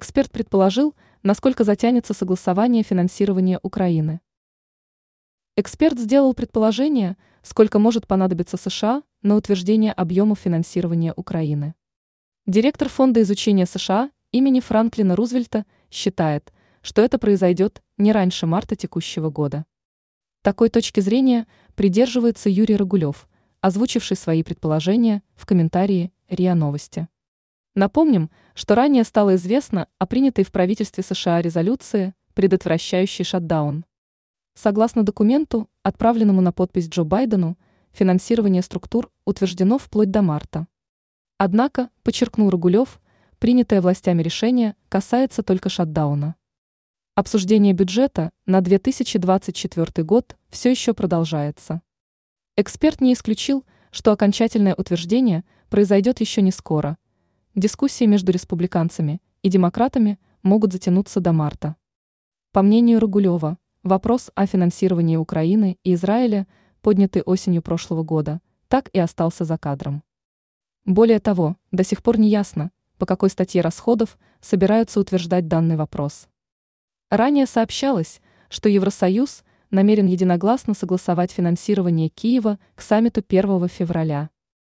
Эксперт предположил, насколько затянется согласование финансирования Украины. Эксперт сделал предположение, сколько может понадобиться США на утверждение объемов финансирования Украины. Директор Фонда изучения США имени Франклина Рузвельта считает, что это произойдет не раньше марта текущего года. Такой точки зрения придерживается Юрий Рогулев, озвучивший свои предположения в комментарии РИА Новости. Напомним, что ранее стало известно о принятой в правительстве США резолюции, предотвращающей шатдаун. Согласно документу, отправленному на подпись Джо Байдену, финансирование структур утверждено вплоть до марта. Однако, подчеркнул Рогулев, принятое властями решение касается только шатдауна. Обсуждение бюджета на 2024 год все еще продолжается. Эксперт не исключил, что окончательное утверждение произойдет еще не скоро. Дискуссии между республиканцами и демократами могут затянуться до марта. По мнению Рогулева, Вопрос о финансировании Украины и Израиля, поднятый осенью прошлого года, так и остался за кадром. Более того, до сих пор не ясно, по какой статье расходов собираются утверждать данный вопрос. Ранее сообщалось, что Евросоюз намерен единогласно согласовать финансирование Киева к саммиту 1 февраля.